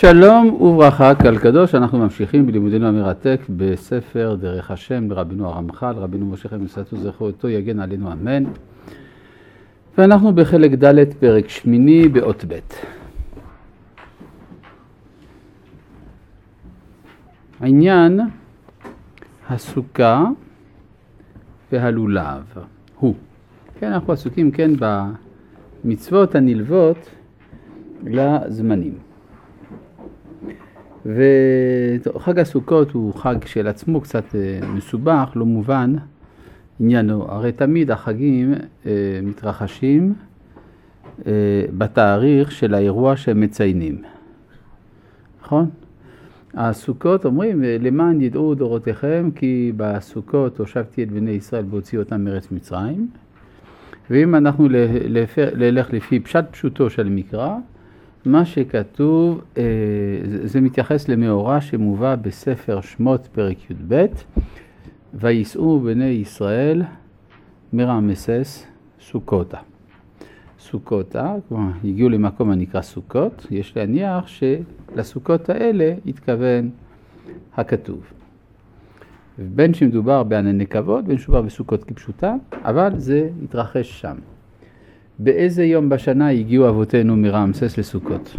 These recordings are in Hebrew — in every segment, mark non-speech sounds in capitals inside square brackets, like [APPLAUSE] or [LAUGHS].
שלום וברכה, קהל קדוש, אנחנו ממשיכים בלימודנו המרתק בספר דרך השם לרבינו הרמח"ל, רבינו משה חיים זכרו אותו, יגן עלינו אמן. ואנחנו בחלק ד' פרק שמיני באות ב'. העניין הסוכה והלולב הוא. כן, אנחנו עסוקים כן במצוות הנלוות לזמנים. וחג הסוכות הוא חג של עצמו קצת אה, מסובך, לא מובן עניינו. הרי תמיד החגים אה, מתרחשים אה, בתאריך של האירוע שהם מציינים, נכון? הסוכות אומרים, למען ידעו דורותיכם כי בסוכות הושבתי את בני ישראל והוציא אותם מארץ מצרים. ואם אנחנו נלך לפי פשט פשוטו של מקרא, מה שכתוב, אה, זה מתייחס למאורע שמובא בספר שמות פרק י"ב, וייסעו בני ישראל מרעמסס סוכותה. סוכותה, כלומר הגיעו למקום הנקרא סוכות, יש להניח שלסוכות האלה התכוון הכתוב. בין שמדובר בענני כבוד, בין שמדובר בסוכות כפשוטה, אבל זה התרחש שם. באיזה יום בשנה הגיעו אבותינו מרעמסס לסוכות?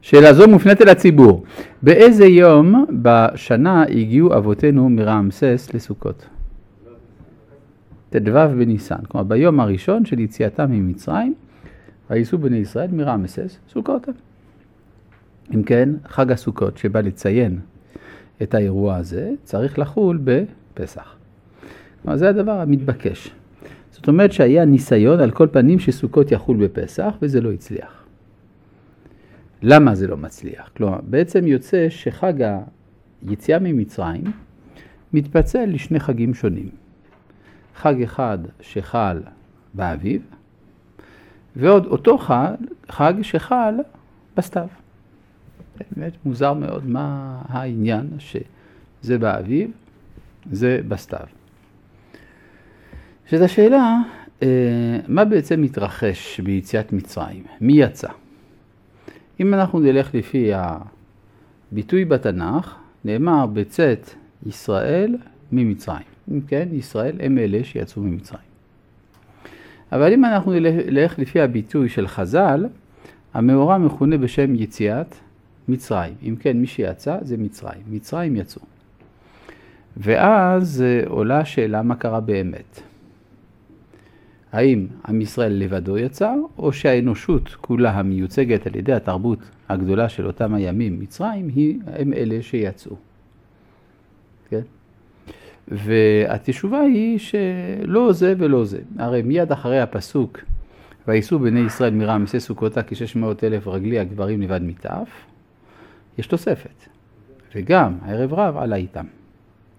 שאלה זו מופנית אל הציבור. באיזה יום בשנה הגיעו אבותינו מרעמסס לסוכות? ט"ו בניסן, כלומר ביום הראשון של יציאתם ממצרים, וייסעו בני ישראל מרעמסס סוכות. אם כן, חג הסוכות שבא לציין את האירוע הזה, צריך לחול בפסח. זה הדבר המתבקש. זאת אומרת שהיה ניסיון על כל פנים שסוכות יחול בפסח, וזה לא הצליח. למה זה לא מצליח? כלומר, בעצם יוצא שחג היציאה ממצרים מתפצל לשני חגים שונים. חג אחד שחל באביב, ועוד אותו חג, חג שחל בסתיו. באמת מוזר מאוד מה העניין שזה באביב, זה בסתיו. שזו השאלה, אה, מה בעצם מתרחש ביציאת מצרים? מי יצא? אם אנחנו נלך לפי הביטוי בתנ"ך, נאמר בצאת ישראל ממצרים. אם כן, ישראל הם אלה שיצאו ממצרים. אבל אם אנחנו נלך לפי הביטוי של חז"ל, המאורע מכונה בשם יציאת מצרים. אם כן, מי שיצא זה מצרים. מצרים יצאו. ואז אה, עולה השאלה מה קרה באמת. האם עם ישראל לבדו יצא, או שהאנושות כולה המיוצגת על ידי התרבות הגדולה של אותם הימים, מצרים, היא, הם אלה שיצאו. כן? והתשובה היא שלא זה ולא זה. הרי מיד אחרי הפסוק, וייסעו בני ישראל מרעמסי סוכותה כשש מאות אלף רגלי הגברים לבד מטף, יש תוספת. וגם הערב רב עלה איתם.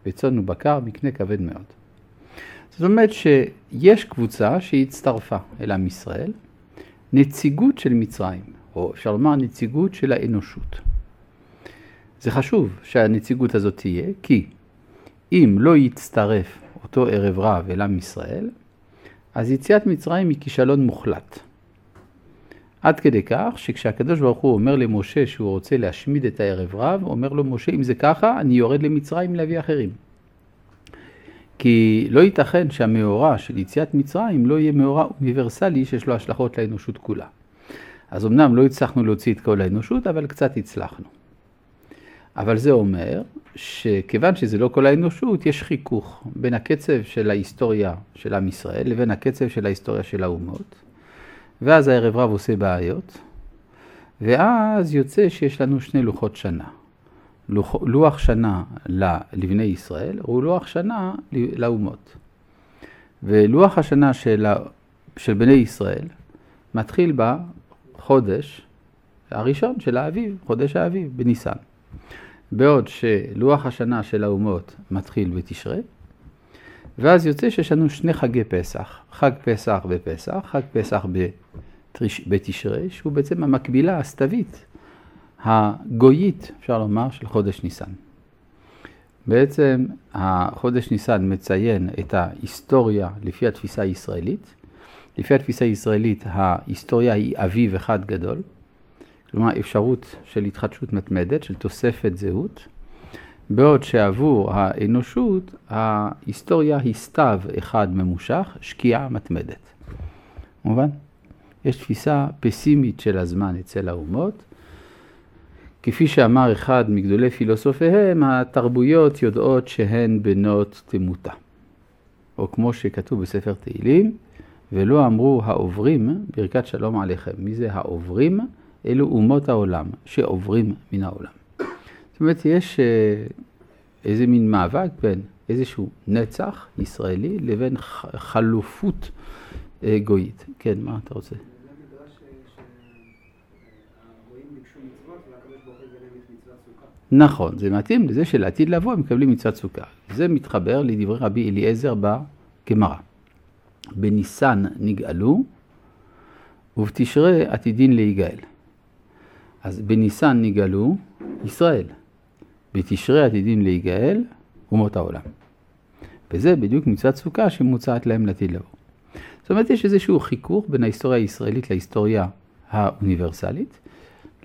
וצאן ובקר מקנה כבד מאוד. זאת אומרת שיש קבוצה שהצטרפה אל עם ישראל, נציגות של מצרים, או אפשר לומר נציגות של האנושות. זה חשוב שהנציגות הזאת תהיה, כי אם לא יצטרף אותו ערב רב אל עם ישראל, אז יציאת מצרים היא כישלון מוחלט. עד כדי כך שכשהקדוש ברוך הוא אומר למשה שהוא רוצה להשמיד את הערב רב, אומר לו משה אם זה ככה אני יורד למצרים להביא אחרים. כי לא ייתכן שהמאורע של יציאת מצרים לא יהיה מאורע אוניברסלי שיש לו השלכות לאנושות כולה. אז אמנם לא הצלחנו להוציא את כל האנושות, אבל קצת הצלחנו. אבל זה אומר שכיוון שזה לא כל האנושות, יש חיכוך בין הקצב של ההיסטוריה של עם ישראל לבין הקצב של ההיסטוריה של האומות. ואז הערב רב עושה בעיות, ואז יוצא שיש לנו שני לוחות שנה. לוח שנה לבני ישראל הוא לוח שנה לאומות. ולוח השנה של, של בני ישראל מתחיל בחודש הראשון של האביב, חודש האביב, בניסן. בעוד שלוח השנה של האומות מתחיל בתשרי, ואז יוצא שיש לנו שני חגי פסח, חג פסח בפסח, חג פסח בתשרי, שהוא בעצם המקבילה הסתווית הגויית, אפשר לומר, של חודש ניסן. בעצם החודש ניסן מציין את ההיסטוריה לפי התפיסה הישראלית, לפי התפיסה הישראלית, ההיסטוריה היא אביב אחד גדול, כלומר אפשרות של התחדשות מתמדת, של תוספת זהות, בעוד שעבור האנושות ההיסטוריה היא סתיו אחד ממושך, שקיעה מתמדת. מובן? יש תפיסה פסימית של הזמן אצל האומות. כפי שאמר אחד מגדולי פילוסופיהם, התרבויות יודעות שהן בנות תמותה. או כמו שכתוב בספר תהילים, ולא אמרו העוברים ברכת שלום עליכם. מי זה העוברים? אלו אומות העולם שעוברים מן העולם. זאת אומרת, יש אה, איזה מין מאבק בין איזשהו נצח ישראלי לבין חלופות אה, גויית. כן, מה אתה רוצה? נכון, זה מתאים לזה שלעתיד לבוא הם מקבלים מצוות סוכה. זה מתחבר לדברי רבי אליעזר בגמרא. בניסן נגאלו ובתשרי עתידין להיגאל. אז בניסן נגאלו ישראל, בתשרי עתידין להיגאל אומות העולם. וזה בדיוק מצוות סוכה שמוצעת להם לעתיד לבוא. זאת אומרת, יש איזשהו חיכוך בין ההיסטוריה הישראלית להיסטוריה האוניברסלית.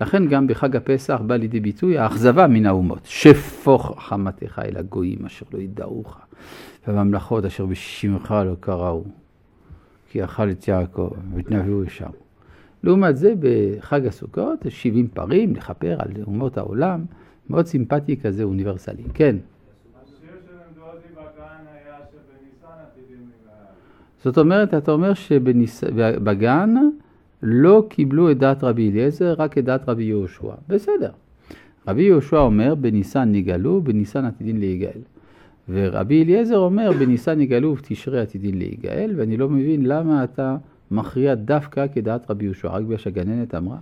לכן גם בחג הפסח בא לידי ביטוי האכזבה מן האומות. שפוך חמתך אל הגויים אשר לא ידעוך, והממלכות אשר בשמך לא קראו. כי אכל את יעקב, והתנבאו ישר. לעומת זה, בחג הסוכות, 70 פרים, לכפר על אומות העולם, מאוד סימפטי כזה, אוניברסלי. כן. זאת אומרת, אתה אומר שבגן לא קיבלו את דעת רבי אליעזר, רק את דעת רבי יהושע. בסדר. רבי יהושע אומר, בניסן נגאלו, בניסן עתידין להיגאל. ורבי אליעזר אומר, בניסן יגאלו ובתשרי עתידין להיגאל, ואני לא מבין למה אתה מכריע דווקא כדעת רבי יהושע, רק בגלל שהגננת אמרה.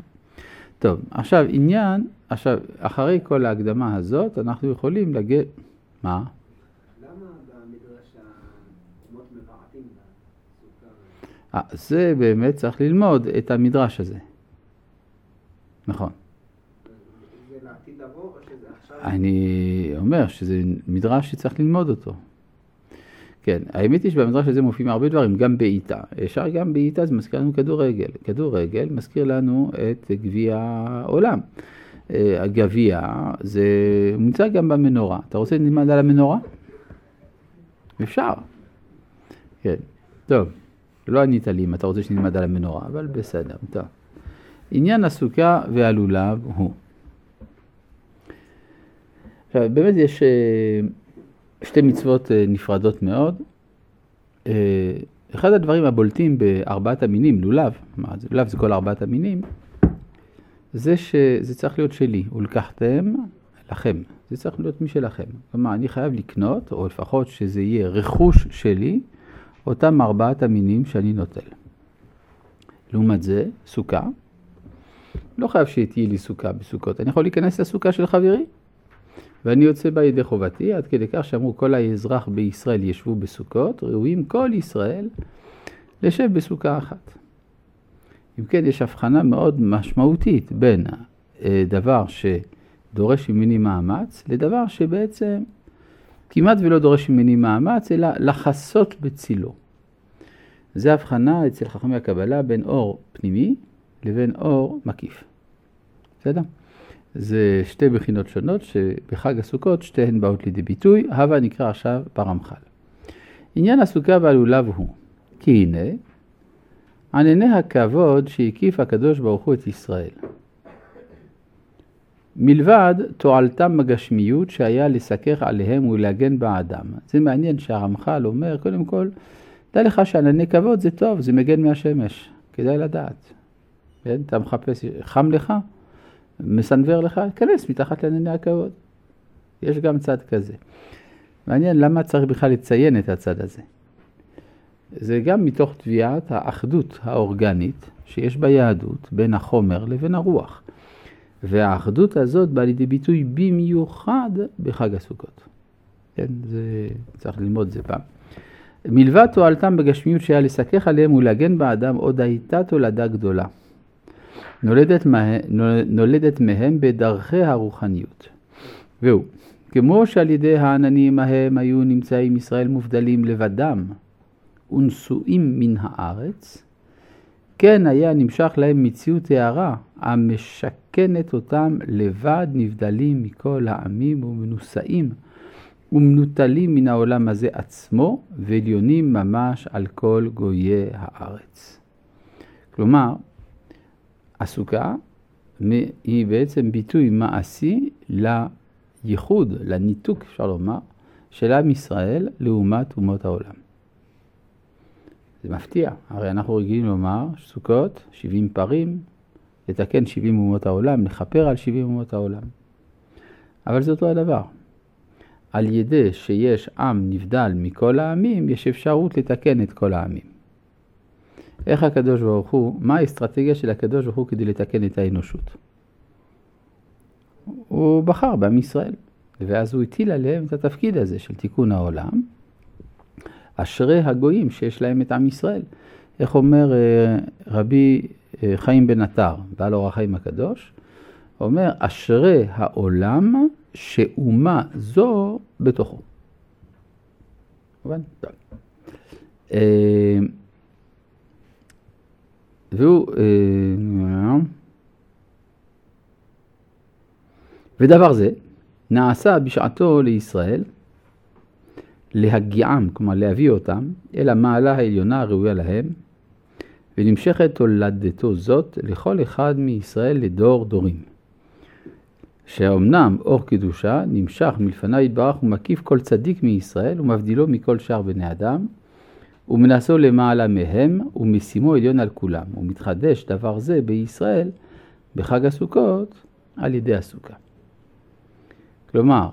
טוב, עכשיו עניין, עכשיו, אחרי כל ההקדמה הזאת, אנחנו יכולים להגיד, מה? זה באמת צריך ללמוד את המדרש הזה. נכון. אני אומר שזה מדרש שצריך ללמוד אותו. כן, האמת היא שבמדרש הזה מופיעים הרבה דברים, גם בעיטה. אפשר גם בעיטה, זה מזכיר לנו כדורגל. כדורגל מזכיר לנו את גביע העולם. אה, הגביע זה נמצא גם במנורה. אתה רוצה ללמד על המנורה? אפשר. כן, טוב. לא ענית לי אם אתה רוצה שנלמד על המנורה, אבל בסדר, טוב. עניין הסוכה והלולב הוא. עכשיו, באמת יש אה, שתי מצוות אה, נפרדות מאוד. אה, אחד הדברים הבולטים בארבעת המינים, לולב, לולב זה כל ארבעת המינים, זה שזה צריך להיות שלי, ולקחתם לכם, זה צריך להיות משלכם. כלומר, אני חייב לקנות, או לפחות שזה יהיה רכוש שלי, אותם ארבעת המינים שאני נוטל. לעומת זה, סוכה, לא חייב שתהיה לי סוכה בסוכות, אני יכול להיכנס לסוכה של חברי. ואני יוצא בה ידי חובתי, עד כדי כך שאמרו כל האזרח בישראל ישבו בסוכות, ראויים כל ישראל לשב בסוכה אחת. אם כן, יש הבחנה מאוד משמעותית בין אה, דבר שדורש ממני מאמץ, לדבר שבעצם כמעט ולא דורש ממני מאמץ, אלא לחסות בצילו. זה הבחנה אצל חכמי הקבלה בין אור פנימי לבין אור מקיף. בסדר? זה שתי בחינות שונות שבחג הסוכות שתיהן באות לידי ביטוי, הווה נקרא עכשיו ברמח"ל. עניין הסוכה והלולב הוא, כי הנה, ענני הכבוד שהקיף הקדוש ברוך הוא את ישראל. מלבד תועלתם בגשמיות שהיה לסכך עליהם ולהגן בעדם. זה מעניין שהרמח"ל אומר, קודם כל, דע לך שענני כבוד זה טוב, זה מגן מהשמש, כדאי לדעת. כן? אתה מחפש, חם לך? מסנוור לך, כנס מתחת לענייני הכבוד. יש גם צד כזה. מעניין למה צריך בכלל לציין את הצד הזה. זה גם מתוך תביעת האחדות האורגנית שיש ביהדות בין החומר לבין הרוח. והאחדות הזאת באה לידי ביטוי במיוחד בחג הסוכות. כן, זה, צריך ללמוד את זה פעם. מלבד תועלתם בגשמיות שהיה לסכך עליהם ולהגן באדם, עוד הייתה תולדה גדולה. נולדת, מה, נולדת מהם בדרכי הרוחניות. והוא, כמו שעל ידי העננים ההם היו נמצאים ישראל מובדלים לבדם ונשואים מן הארץ, כן היה נמשך להם מציאות הערה המשכנת אותם לבד נבדלים מכל העמים ומנושאים ומנוטלים מן העולם הזה עצמו ועליונים ממש על כל גויי הארץ. כלומר, הסוכה היא בעצם ביטוי מעשי לייחוד, לניתוק, אפשר לומר, של עם ישראל לעומת אומות העולם. זה מפתיע, הרי אנחנו רגילים לומר סוכות, 70 פרים, לתקן 70 אומות העולם, לכפר על 70 אומות העולם. אבל זה אותו הדבר. על ידי שיש עם נבדל מכל העמים, יש אפשרות לתקן את כל העמים. איך הקדוש ברוך הוא, מה האסטרטגיה של הקדוש ברוך הוא כדי לתקן את האנושות? הוא בחר בעם ישראל, ואז הוא הטיל עליהם את התפקיד הזה של תיקון העולם. אשרי הגויים שיש להם את עם ישראל. איך אומר אה, רבי אה, חיים בן עטר, בעל אור החיים הקדוש? אומר, אשרי העולם שאומה זו בתוכו. מובן? טוב. אה, והוא, ודבר זה נעשה בשעתו לישראל להגיעם, כלומר להביא אותם, אל המעלה העליונה הראויה להם, ונמשכת הולדתו זאת לכל אחד מישראל לדור דורים. שאומנם אור קדושה נמשך מלפניו יתברך ומקיף כל צדיק מישראל ומבדילו מכל שאר בני אדם, ומנסו למעלה מהם ומשימו עליון על כולם, ומתחדש דבר זה בישראל בחג הסוכות על ידי הסוכה. כלומר,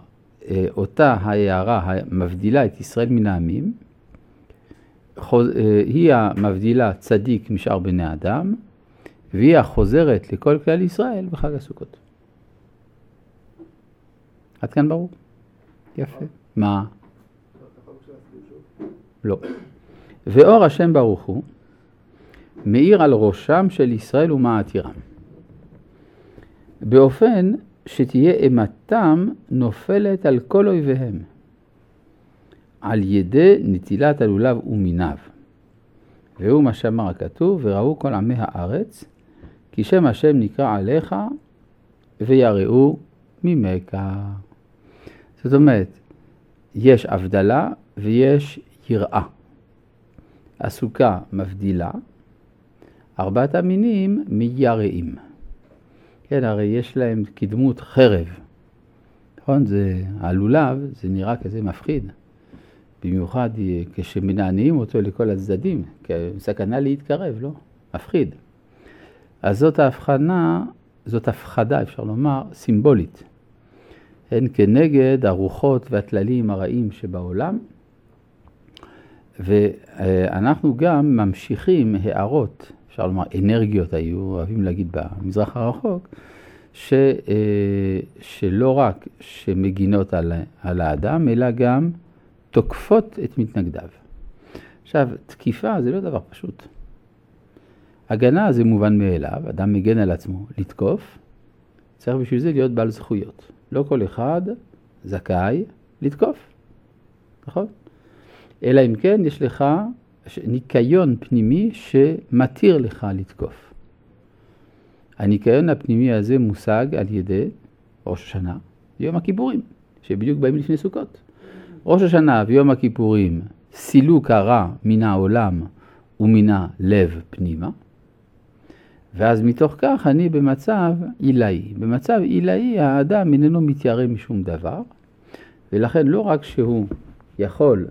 אותה ההערה המבדילה את ישראל מן העמים, אה, היא המבדילה צדיק משאר בני אדם, והיא החוזרת לכל כלל ישראל בחג הסוכות. עד כאן ברור? יפה. מה? לא. ואור השם ברוך הוא מאיר על ראשם של ישראל ומעתירם. באופן שתהיה אימתם נופלת על כל אויביהם, על ידי נטילת הלולב ומיניו. והוא מה שאמר הכתוב, וראו כל עמי הארץ, כי שם השם נקרא עליך, ויראו ממך. זאת אומרת, יש הבדלה ויש יראה. הסוכה מבדילה, ארבעת המינים מייראים. כן, הרי יש להם כדמות חרב. נכון? זה, הלולב, זה נראה כזה מפחיד. במיוחד כשמנענעים אותו לכל הצדדים, סכנה להתקרב, לא? מפחיד. אז זאת ההבחנה, זאת הפחדה, אפשר לומר, סימבולית. הן כנגד הרוחות והטללים הרעים שבעולם, ואנחנו גם ממשיכים הערות אפשר לומר אנרגיות היו, אוהבים להגיד במזרח הרחוק, ש, אה, שלא רק שמגינות על, על האדם, אלא גם תוקפות את מתנגדיו. עכשיו, תקיפה זה לא דבר פשוט. הגנה זה מובן מאליו, אדם מגן על עצמו לתקוף, צריך בשביל זה להיות בעל זכויות. לא כל אחד זכאי לתקוף, נכון? אלא אם כן יש לך ניקיון פנימי שמתיר לך לתקוף. הניקיון הפנימי הזה מושג על ידי ראש השנה ויום הכיפורים, שבדיוק באים לפני סוכות. ראש השנה ויום הכיפורים, סילוק הרע מן העולם ומן הלב פנימה, ואז מתוך כך אני במצב עילאי. במצב עילאי האדם איננו מתיירא משום דבר, ולכן לא רק שהוא יכול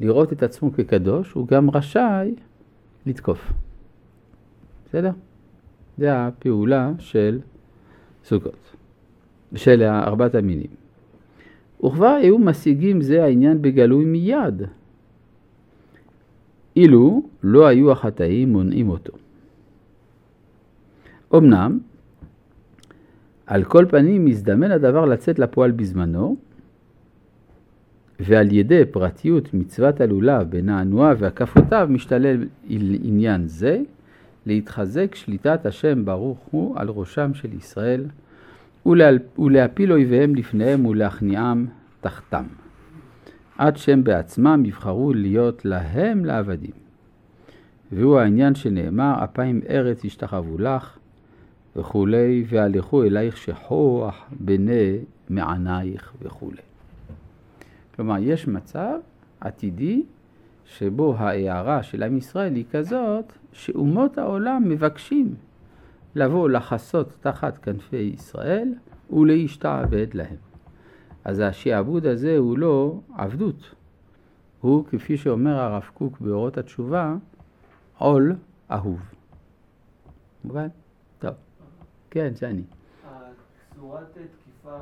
לראות את עצמו כקדוש, הוא גם רשאי לתקוף. בסדר? זה הפעולה של סוכות, של ארבעת המינים. וכבר היו משיגים זה העניין בגלוי מיד, אילו לא היו החטאים מונעים אותו. אמנם, על כל פנים מזדמן הדבר לצאת לפועל בזמנו, ועל ידי פרטיות מצוות הלולב בנענועה והקפותיו משתלל עניין זה, להתחזק שליטת השם ברוך הוא על ראשם של ישראל, ולהפיל אויביהם לפניהם ולהכניעם תחתם, עד שהם בעצמם יבחרו להיות להם לעבדים. והוא העניין שנאמר, אפיים ארץ ישתחוו לך וכולי, והלכו אלייך שכוח בני מענייך וכולי. כלומר, יש מצב עתידי שבו ההערה של עם ישראל היא כזאת שאומות העולם מבקשים לבוא לחסות תחת כנפי ישראל ולהשתעבד להם. אז השעבוד הזה הוא לא עבדות, הוא, כפי שאומר הרב קוק באורות התשובה, עול אהוב. מובן? טוב. כן, זה אני. צורת תקיפה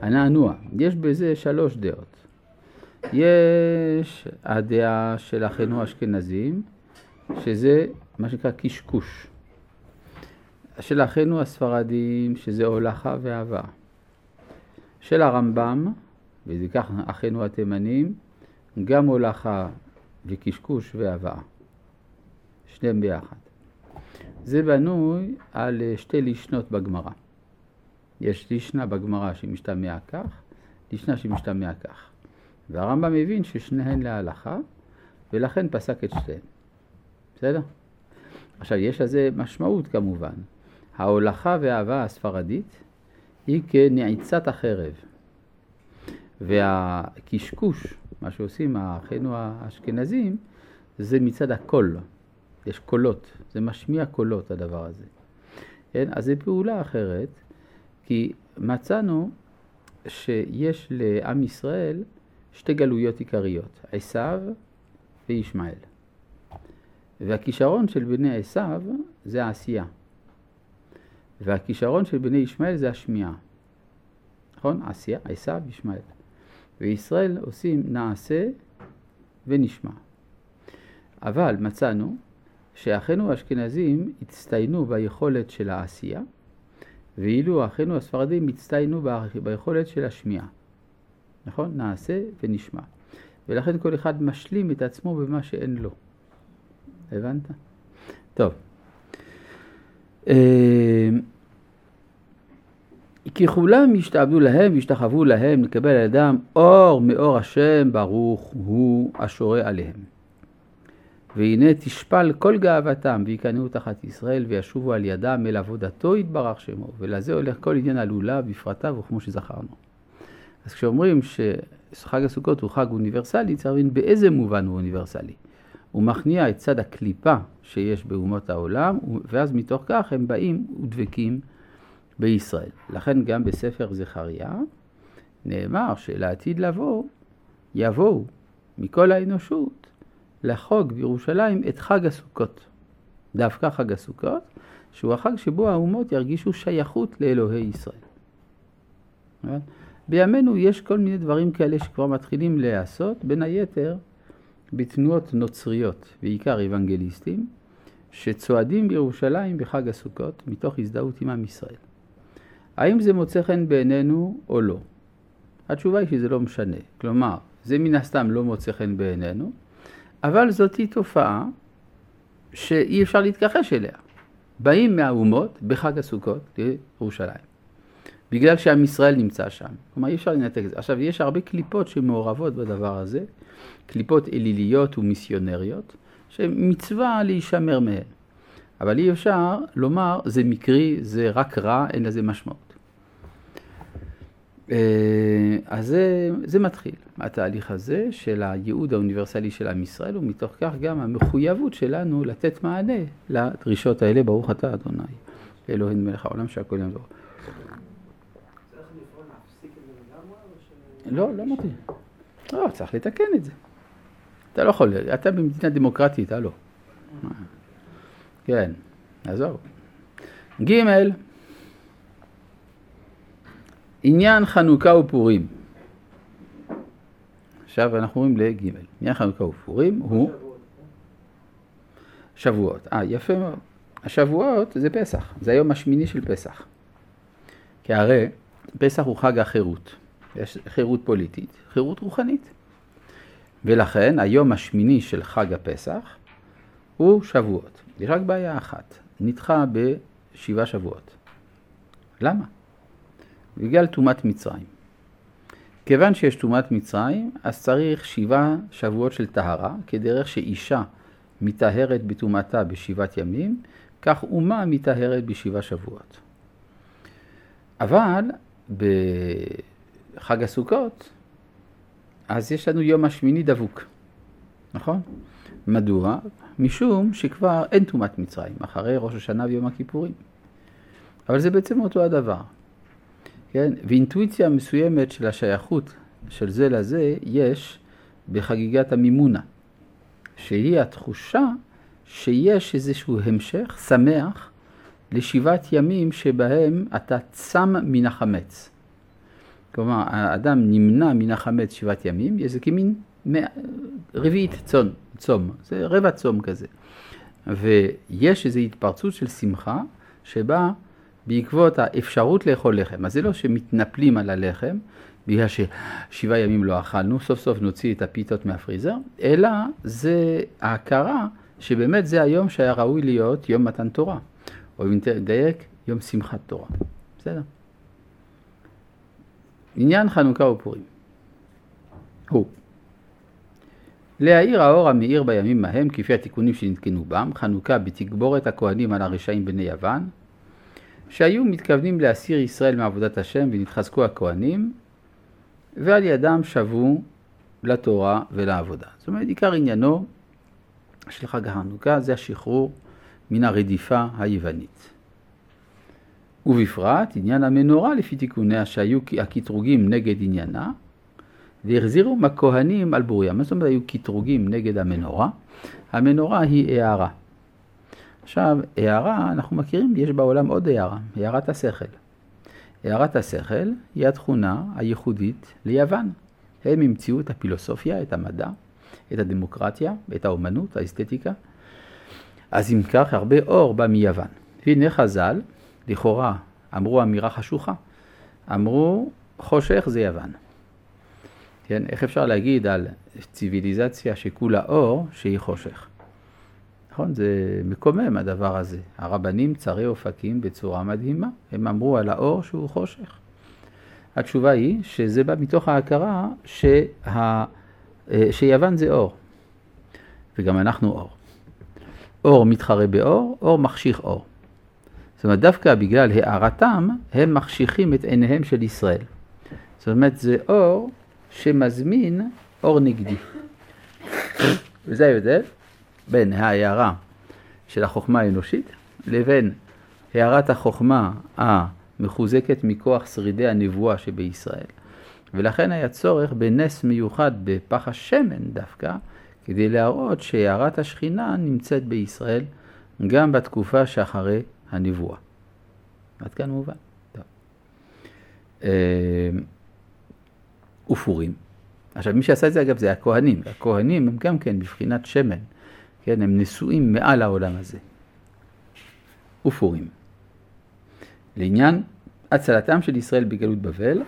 הנענוע. יש בזה שלוש דעות. יש הדעה של אחינו האשכנזים, שזה מה שנקרא קשקוש. של אחינו הספרדים, שזה הולכה ואהבה. של הרמב"ם, וזה כך אחינו התימנים, גם הולכה וקשקוש והבאה. שניהם ביחד. זה בנוי על שתי לישנות בגמרא. יש לישנה בגמרא שמשתמע כך, לישנה שמשתמע כך. והרמב"ם מבין ששניהן להלכה, ולכן פסק את שתיהן. בסדר? עכשיו, יש לזה משמעות כמובן. ההולכה והאהבה הספרדית היא כנעיצת החרב. והקשקוש, מה שעושים אחינו האשכנזים, זה מצד הקול. יש קולות, זה משמיע קולות הדבר הזה. כן? אז זו פעולה אחרת, כי מצאנו שיש לעם ישראל שתי גלויות עיקריות, עשיו וישמעאל. והכישרון של בני עשיו זה העשייה. והכישרון של בני ישמעאל זה השמיעה. נכון? עשייה, עשיו, ישמעאל. וישראל עושים נעשה ונשמע. אבל מצאנו שאחינו האשכנזים הצטיינו ביכולת של העשייה, ואילו אחינו הספרדים הצטיינו ביכולת של השמיעה. נכון? נעשה ונשמע. ולכן כל אחד משלים את עצמו במה שאין לו. הבנת? טוב. אה, כי כולם ישתעבדו להם וישתחוו להם, לקבל על ידם אור מאור השם ברוך הוא השורה עליהם. והנה תשפל כל גאוותם ויקנאו תחת ישראל וישובו על ידם אל עבודתו יתברך שמו ולזה הולך כל עניין הלולה בפרטיו וכמו שזכרנו. אז כשאומרים שחג הסוכות הוא חג אוניברסלי, צריך להבין באיזה מובן הוא אוניברסלי. הוא מכניע את צד הקליפה שיש באומות העולם, ואז מתוך כך הם באים ודבקים בישראל. לכן גם בספר זכריה נאמר שלעתיד לבוא, יבואו מכל האנושות לחוג בירושלים את חג הסוכות. דווקא חג הסוכות, שהוא החג שבו האומות ירגישו שייכות לאלוהי ישראל. בימינו יש כל מיני דברים כאלה שכבר מתחילים להיעשות, בין היתר בתנועות נוצריות, בעיקר אוונגליסטים, שצועדים בירושלים בחג הסוכות מתוך הזדהות עם עם ישראל. האם זה מוצא חן בעינינו או לא? התשובה היא שזה לא משנה. כלומר, זה מן הסתם לא מוצא חן בעינינו, אבל זאתי תופעה שאי אפשר להתכחש אליה. באים מהאומות בחג הסוכות לירושלים. בגלל שעם ישראל נמצא שם. כלומר, אי אפשר לנתק את זה. עכשיו, יש הרבה קליפות שמעורבות בדבר הזה, קליפות אליליות ומיסיונריות, שמצווה להישמר מהן. אבל אי אפשר לומר, זה מקרי, זה רק רע, אין לזה משמעות. אה, אז זה, זה מתחיל, התהליך הזה של הייעוד האוניברסלי של עם ישראל, ומתוך כך גם המחויבות שלנו לתת מענה לדרישות האלה, ברוך אתה אדוני, אלוהינו מלך העולם שהכל יעזור. לא, לא אמרתי. לא, צריך לתקן את זה. אתה לא יכול, אתה במדינה דמוקרטית, הלו. כן, עזוב. ג' עניין חנוכה ופורים. עכשיו אנחנו אומרים לג' עניין חנוכה ופורים הוא שבועות. אה, יפה מאוד. השבועות זה פסח, זה היום השמיני של פסח. כי הרי פסח הוא חג החירות. יש חירות פוליטית, חירות רוחנית. ולכן היום השמיני של חג הפסח הוא שבועות. יש רק בעיה אחת, נדחה בשבעה שבועות. למה? בגלל טומאת מצרים. כיוון שיש טומאת מצרים, אז צריך שבעה שבועות של טהרה, כדרך שאישה מטהרת בטומאתה בשבעת ימים, כך אומה מטהרת בשבעה שבועות. אבל בחג הסוכות, אז יש לנו יום השמיני דבוק, נכון? מדוע? משום שכבר אין טומאת מצרים, אחרי ראש השנה ויום הכיפורים. אבל זה בעצם אותו הדבר. כן? ואינטואיציה מסוימת של השייכות של זה לזה יש בחגיגת המימונה, שהיא התחושה שיש איזשהו המשך שמח לשבעת ימים שבהם אתה צם מן החמץ. כלומר, האדם נמנע מן החמץ שבעת ימים, זה כמין רביעית צום, צום, זה רבע צום כזה. ויש איזו התפרצות של שמחה שבה בעקבות האפשרות לאכול לחם. אז זה לא שמתנפלים על הלחם, בגלל ששבעה ימים לא אכלנו, סוף סוף נוציא את הפיתות מהפריזר, אלא זה ההכרה שבאמת זה היום שהיה ראוי להיות יום מתן תורה, או אם נדייק, יום שמחת תורה. בסדר. עניין חנוכה ופורים הוא להאיר האור המאיר בימים ההם כפי התיקונים שנתקנו בם, חנוכה בתגבורת הכהנים על הרשעים בני יוון, שהיו מתכוונים להסיר ישראל מעבודת השם ונתחזקו הכהנים, ועל ידם שבו לתורה ולעבודה. זאת אומרת, עיקר עניינו של חג החנוכה זה השחרור מן הרדיפה היוונית. ובפרט עניין המנורה לפי תיקוניה שהיו הקטרוגים נגד עניינה, והחזירו מהכהנים על בוריה. מה זאת אומרת היו קטרוגים נגד המנורה? המנורה היא הערה. עכשיו, הערה, אנחנו מכירים, יש בעולם עוד הערה, הערת השכל. הערת השכל היא התכונה הייחודית ליוון. הם המציאו את הפילוסופיה, את המדע, את הדמוקרטיה, את האומנות, האסתטיקה. אז אם כך, הרבה אור בא מיוון. והנה חז"ל, לכאורה, אמרו אמירה חשוכה. אמרו, חושך זה יוון. כן, איך אפשר להגיד על ציוויליזציה שכולה אור, שהיא חושך? נכון? זה מקומם הדבר הזה. הרבנים צרי אופקים בצורה מדהימה. הם אמרו על האור שהוא חושך. התשובה היא שזה בא מתוך ההכרה שה... אה, שיוון זה אור. וגם אנחנו אור. אור מתחרה באור, אור מחשיך אור. זאת אומרת, דווקא בגלל הארתם, הם מחשיכים את עיניהם של ישראל. זאת אומרת, זה אור שמזמין אור נגדי. [LAUGHS] וזה ההבדל בין ההערה של החוכמה האנושית לבין הערת החוכמה המחוזקת מכוח שרידי הנבואה שבישראל. ולכן היה צורך בנס מיוחד בפח השמן דווקא, כדי להראות שהערת השכינה נמצאת בישראל גם בתקופה שאחרי הנבואה. עד כאן מובן. אה, ופורים. עכשיו, מי שעשה את זה, אגב, זה הכהנים. הכהנים הם גם כן בבחינת שמן. כן, הם נשואים מעל העולם הזה. ופורים. לעניין הצלתם של ישראל בגלות בבל,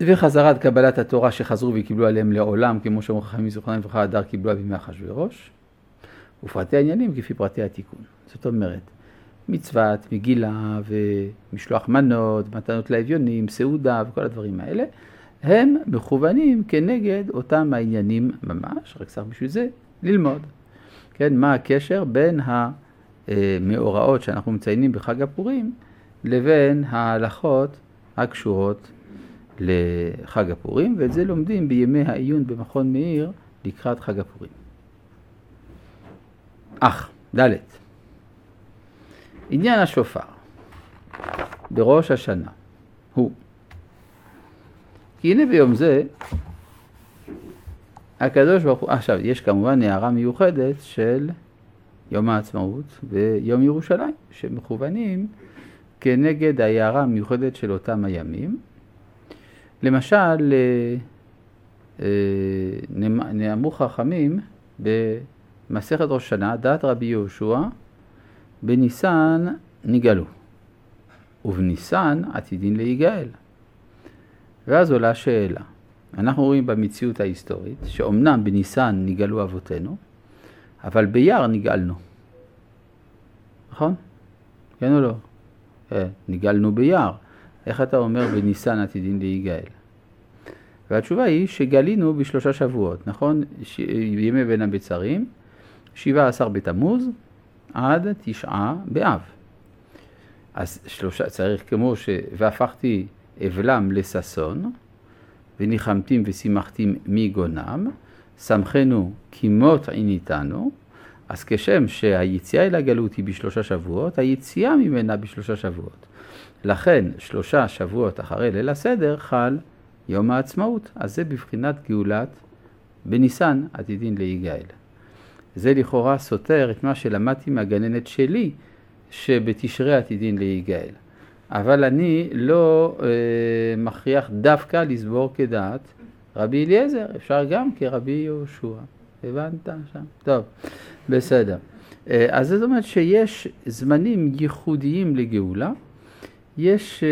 וחזרת קבלת התורה שחזרו וקיבלו עליהם לעולם, כמו שאומר חכמים זוכרנים וכה הדר קיבלוה בימי אחשוורוש, ופרטי העניינים כפי פרטי התיקון. זאת אומרת, מצוות, מגילה ומשלוח מנות, מתנות לאביונים, סעודה וכל הדברים האלה, הם מכוונים כנגד אותם העניינים ממש, רק צריך בשביל זה ללמוד. כן, מה הקשר בין המאורעות שאנחנו מציינים בחג הפורים לבין ההלכות הקשורות לחג הפורים, ואת זה לומדים בימי העיון במכון מאיר לקראת חג הפורים. אך, ד' עניין השופר בראש השנה הוא כי הנה ביום זה הקדוש ברוך הוא, עכשיו יש כמובן הערה מיוחדת של יום העצמאות ויום ירושלים שמכוונים כנגד ההערה המיוחדת של אותם הימים. למשל, אה, אה, נאמרו חכמים במסכת ראש שנה, דעת רבי יהושע, בניסן נגאלו, ובניסן עתידין להיגאל. ואז עולה שאלה. אנחנו רואים במציאות ההיסטורית שאומנם בניסן נגאלו אבותינו, אבל ביער נגאלנו. נכון? כן או לא? כן, נגאלנו ביער. איך אתה אומר בניסן עתידין להיגאל? והתשובה היא שגלינו בשלושה שבועות, נכון? ש... ימי בין הביצרים, 17 בתמוז עד תשעה באב. אז שלושה, צריך כמו ש... והפכתי אבלם לששון, וניחמתים ושימחתים מגונם, שמחנו כמות עיניתנו, אז כשם שהיציאה אל הגלות היא בשלושה שבועות, היציאה ממנה בשלושה שבועות. לכן שלושה שבועות אחרי ליל הסדר חל יום העצמאות, אז זה בבחינת גאולת בניסן עתידין להיגאל. זה לכאורה סותר את מה שלמדתי מהגננת שלי, שבתשרי עתידין להיגאל. אבל אני לא אה, מכריח דווקא לסבור כדעת רבי אליעזר, אפשר גם כרבי יהושע. הבנת שם? טוב, בסדר. אה, אז זאת אומרת שיש זמנים ייחודיים לגאולה. יש,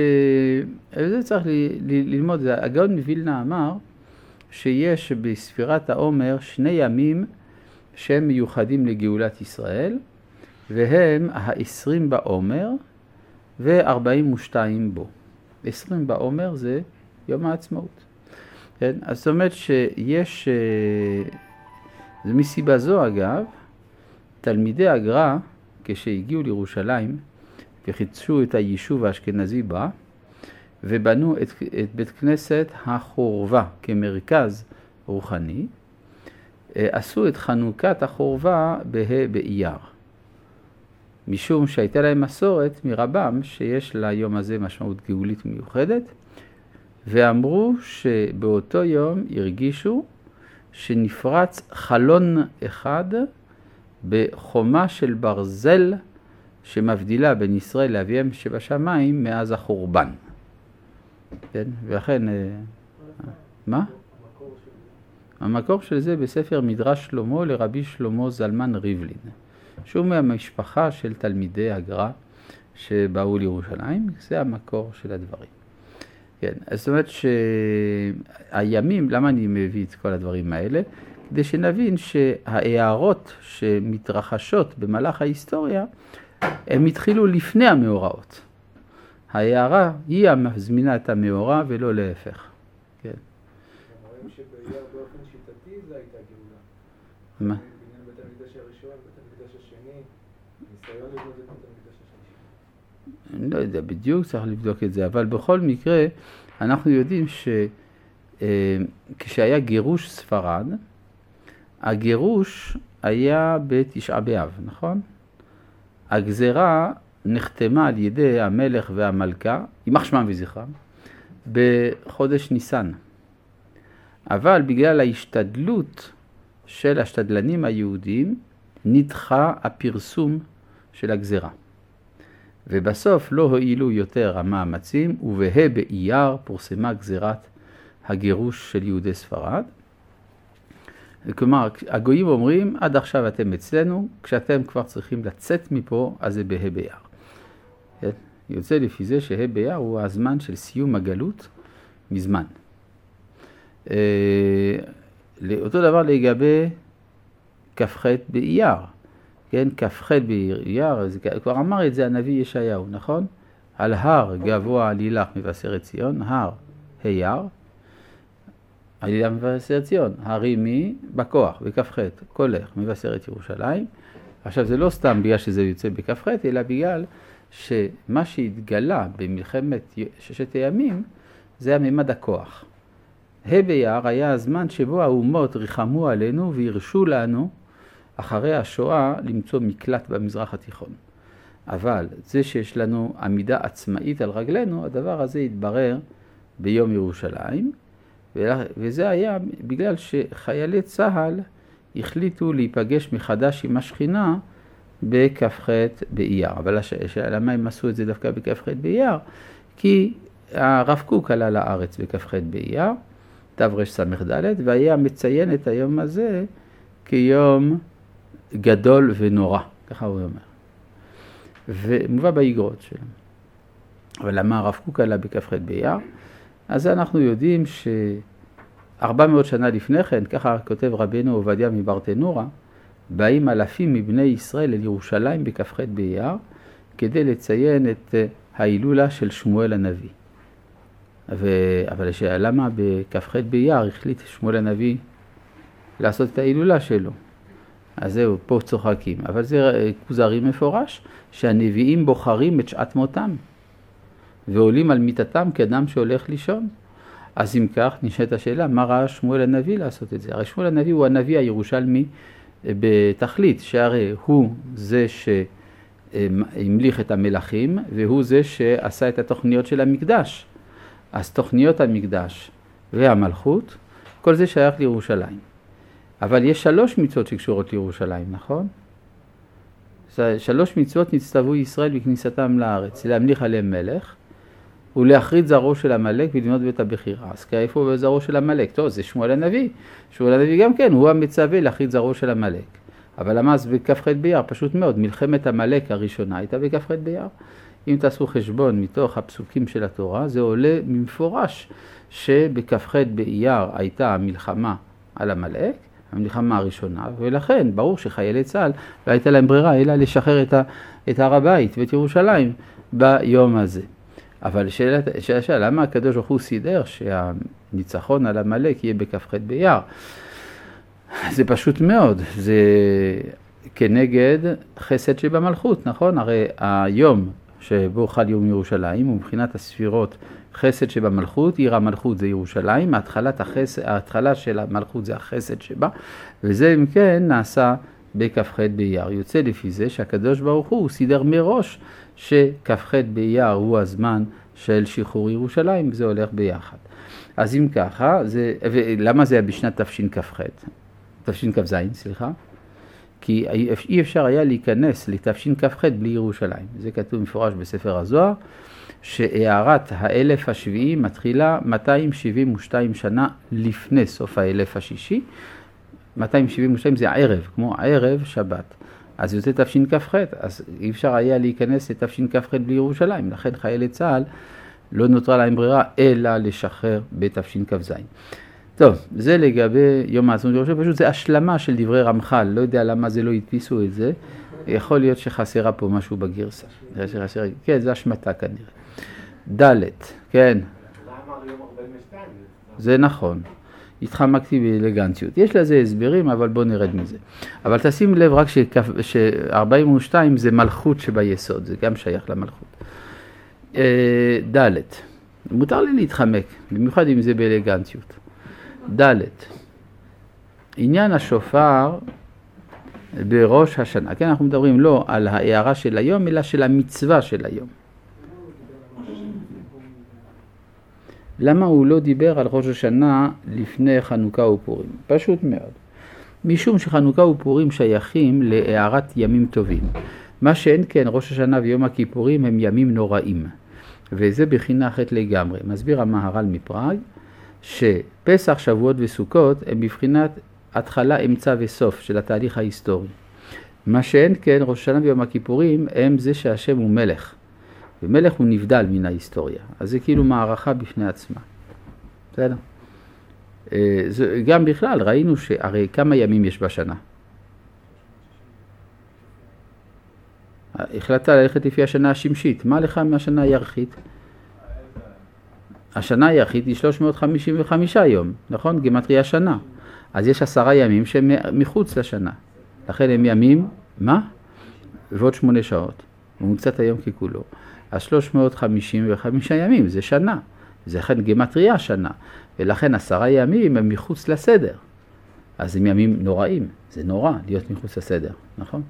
אה, זה צריך ל, ל, ללמוד, הגאון מווילנה אמר שיש בספירת העומר שני ימים שהם מיוחדים לגאולת ישראל, והם העשרים בעומר וארבעים ושתיים בו. עשרים בעומר זה יום העצמאות. כן? אז זאת אומרת שיש, זה אה, מסיבה זו אגב, תלמידי הגר"א, כשהגיעו לירושלים וחידשו את היישוב האשכנזי בה, ובנו את, את בית כנסת החורבה כמרכז רוחני, אה, עשו את חנוכת החורבה בה' באייר. משום שהייתה להם מסורת מרבם שיש ליום הזה משמעות גאולית מיוחדת, ואמרו שבאותו יום הרגישו שנפרץ חלון אחד בחומה של ברזל שמבדילה בין ישראל לאביהם שבשמיים מאז החורבן. כן, ולכן, אה, מה? המקור של זה בספר מדרש שלמה לרבי שלמה זלמן ריבלין, שהוא מהמשפחה של תלמידי הגר"א שבאו לירושלים, זה המקור של הדברים. כן, אז זאת אומרת שהימים, למה אני מביא את כל הדברים האלה? כדי שנבין שההערות שמתרחשות במהלך ההיסטוריה, הם התחילו לפני המאורעות. ההערה היא המזמינה את המאורע ולא להפך. כן. רואים שבאייר באופן שיטתי זה הייתה גאולה. מה? בניין בית המקדש הראשון, בית המקדש השני, ניסיון לבנות את בית המקדש השלישי. אני לא יודע בדיוק, צריך לבדוק את זה, אבל בכל מקרה, אנחנו יודעים שכשהיה גירוש ספרד, הגירוש היה בתשעה באב, נכון? הגזרה נחתמה על ידי המלך והמלכה, יימח שמם וזכרם, בחודש ניסן. אבל בגלל ההשתדלות של השתדלנים היהודים, נדחה הפרסום של הגזרה. ובסוף לא הועילו יותר המאמצים, ובה' באייר פורסמה גזירת הגירוש של יהודי ספרד. כלומר, הגויים אומרים, עד עכשיו אתם אצלנו, כשאתם כבר צריכים לצאת מפה, אז זה בה' באייר. כן? יוצא לפי זה שה' באייר הוא הזמן של סיום הגלות מזמן. אה, אותו דבר לגבי כ"ח באייר. כן, כ"ח באייר, כבר אמר את זה הנביא ישעיהו, נכון? על הר גבוה עלילך מבשרת ציון, הר אייר, עלילה מבשרת ציון, הרימי בכוח, בכ"ח, קולך מבשרת ירושלים. עכשיו זה לא סתם בגלל שזה יוצא בכ"ח, אלא בגלל שמה שהתגלה במלחמת ששת הימים זה הממד הכוח. ה' באייר היה הזמן שבו האומות ריחמו עלינו והרשו לנו אחרי השואה למצוא מקלט במזרח התיכון. אבל זה שיש לנו עמידה עצמאית על רגלינו, הדבר הזה התברר ביום ירושלים, וזה היה בגלל שחיילי צה"ל החליטו להיפגש מחדש עם השכינה בכ"ח באייר. אבל השאלה למה הם עשו את זה דווקא בכ"ח באייר? כי הרב קוק עלה לארץ בכ"ח באייר, תרס"ד, והיה מציין את היום הזה כיום גדול ונורא, ככה הוא אומר. ומובא באגרות שלו. אבל למה הרב קוק עלה בכ"ח באייר? אז אנחנו יודעים שארבע מאות שנה לפני כן, ככה כותב רבנו עובדיה מברטנורה, באים אלפים מבני ישראל אל ירושלים בכ"ח באייר, כדי לציין את ההילולה של שמואל הנביא. ו... אבל השאלה למה בכ"ח באייר החליט שמואל הנביא לעשות את ההילולה שלו. אז זהו, פה צוחקים. אבל זה כוזרי מפורש, שהנביאים בוחרים את שעת מותם, ועולים על מיטתם כאדם שהולך לישון. אז אם כך, נשאלת השאלה, מה ראה שמואל הנביא לעשות את זה? הרי שמואל הנביא הוא הנביא הירושלמי אה, בתכלית, שהרי הוא זה שהמליך את המלכים, והוא זה שעשה את התוכניות של המקדש. אז תוכניות המקדש והמלכות, כל זה שייך לירושלים. אבל יש שלוש מצוות שקשורות לירושלים, נכון? שלוש מצוות נצטוו ישראל בכניסתם לארץ, להמליך עליהם מלך, ולהחריד זרעו של עמלק ולבנות בית הבחירה. אז איפה הוא זרעו של עמלק? טוב, זה שמואל הנביא. שמואל הנביא גם כן, הוא המצווה להחריד זרעו של עמלק. אבל למה אז בכ"ח באייר? פשוט מאוד, מלחמת עמלק הראשונה הייתה בכ"ח באייר. אם תעשו חשבון מתוך הפסוקים של התורה, זה עולה במפורש שבכ"ח באייר הייתה המלחמה על עמלק, המלחמה הראשונה, ולכן ברור שחיילי צה"ל לא הייתה להם ברירה אלא לשחרר את הר הבית ואת ירושלים ביום הזה. אבל שאלה, שאלה, למה הקדוש ברוך הוא סידר שהניצחון על עמלק יהיה בכ"ח באייר? זה פשוט מאוד, זה כנגד חסד שבמלכות, נכון? הרי היום שבו חל יום ירושלים, ומבחינת הספירות חסד שבמלכות, עיר המלכות זה ירושלים, ההתחלת החסד, ההתחלה של המלכות זה החסד שבה, וזה אם כן נעשה בכ"ח באייר. יוצא לפי זה שהקדוש ברוך הוא סידר מראש שכ"ח באייר הוא הזמן של שחרור ירושלים, זה הולך ביחד. אז אם ככה, זה, ולמה זה היה בשנת תשכ"ח? תשכ"ז, סליחה? כי אי אפשר היה להיכנס לתשכ"ח בלי ירושלים. זה כתוב מפורש בספר הזוהר, שהארת האלף השביעי מתחילה 272 שנה לפני סוף האלף השישי. 272 זה הערב, כמו ערב שבת. אז יוצא תשכ"ח, אז אי אפשר היה להיכנס לתשכ"ח בלי ירושלים, לכן חיילי צה"ל לא נותרה להם ברירה אלא לשחרר בתשכ"ז. טוב, זה לגבי יום העצמאות ירושלים, פשוט זה השלמה של דברי רמח"ל, לא יודע למה זה לא הדפיסו את זה, יכול להיות שחסרה פה משהו בגרסה. כן, זה השמטה כנראה. ד', כן. זה נכון. התחמקתי באלגנציות. יש לזה הסברים, אבל בואו נרד מזה. אבל תשים לב רק ש-42 זה מלכות שביסוד, זה גם שייך למלכות. אה, ד', מותר לי להתחמק, במיוחד אם זה באלגנציות. ד', עניין השופר בראש השנה. כן, אנחנו מדברים לא על ההערה של היום, אלא של המצווה של היום. למה הוא לא דיבר על ראש השנה לפני חנוכה ופורים? פשוט מאוד. משום שחנוכה ופורים שייכים להארת ימים טובים. מה שאין כן ראש השנה ויום הכיפורים הם ימים נוראים. וזה בחינה אחרת לגמרי. מסביר המהר"ל מפראג שפסח, שבועות וסוכות הם בבחינת התחלה, אמצע וסוף של התהליך ההיסטורי. מה שאין כן ראש השנה ויום הכיפורים הם זה שהשם הוא מלך. ומלך הוא נבדל מן ההיסטוריה, אז זה כאילו מערכה בפני עצמה. בסדר? אה, גם בכלל, ראינו שהרי כמה ימים יש בשנה? החלטת ללכת לפי השנה השמשית, מה לך מהשנה הירחית? השנה הירחית היא 355 יום, נכון? גימטריה שנה. אז יש עשרה ימים שהם מחוץ לשנה. לכן הם ימים, מה? ועוד שמונה שעות. ממוצעת היום ככולו. אז 355 ימים זה שנה, זה אכן גימטריה שנה, ולכן עשרה ימים הם מחוץ לסדר. אז הם ימים נוראים, זה נורא להיות מחוץ לסדר, נכון?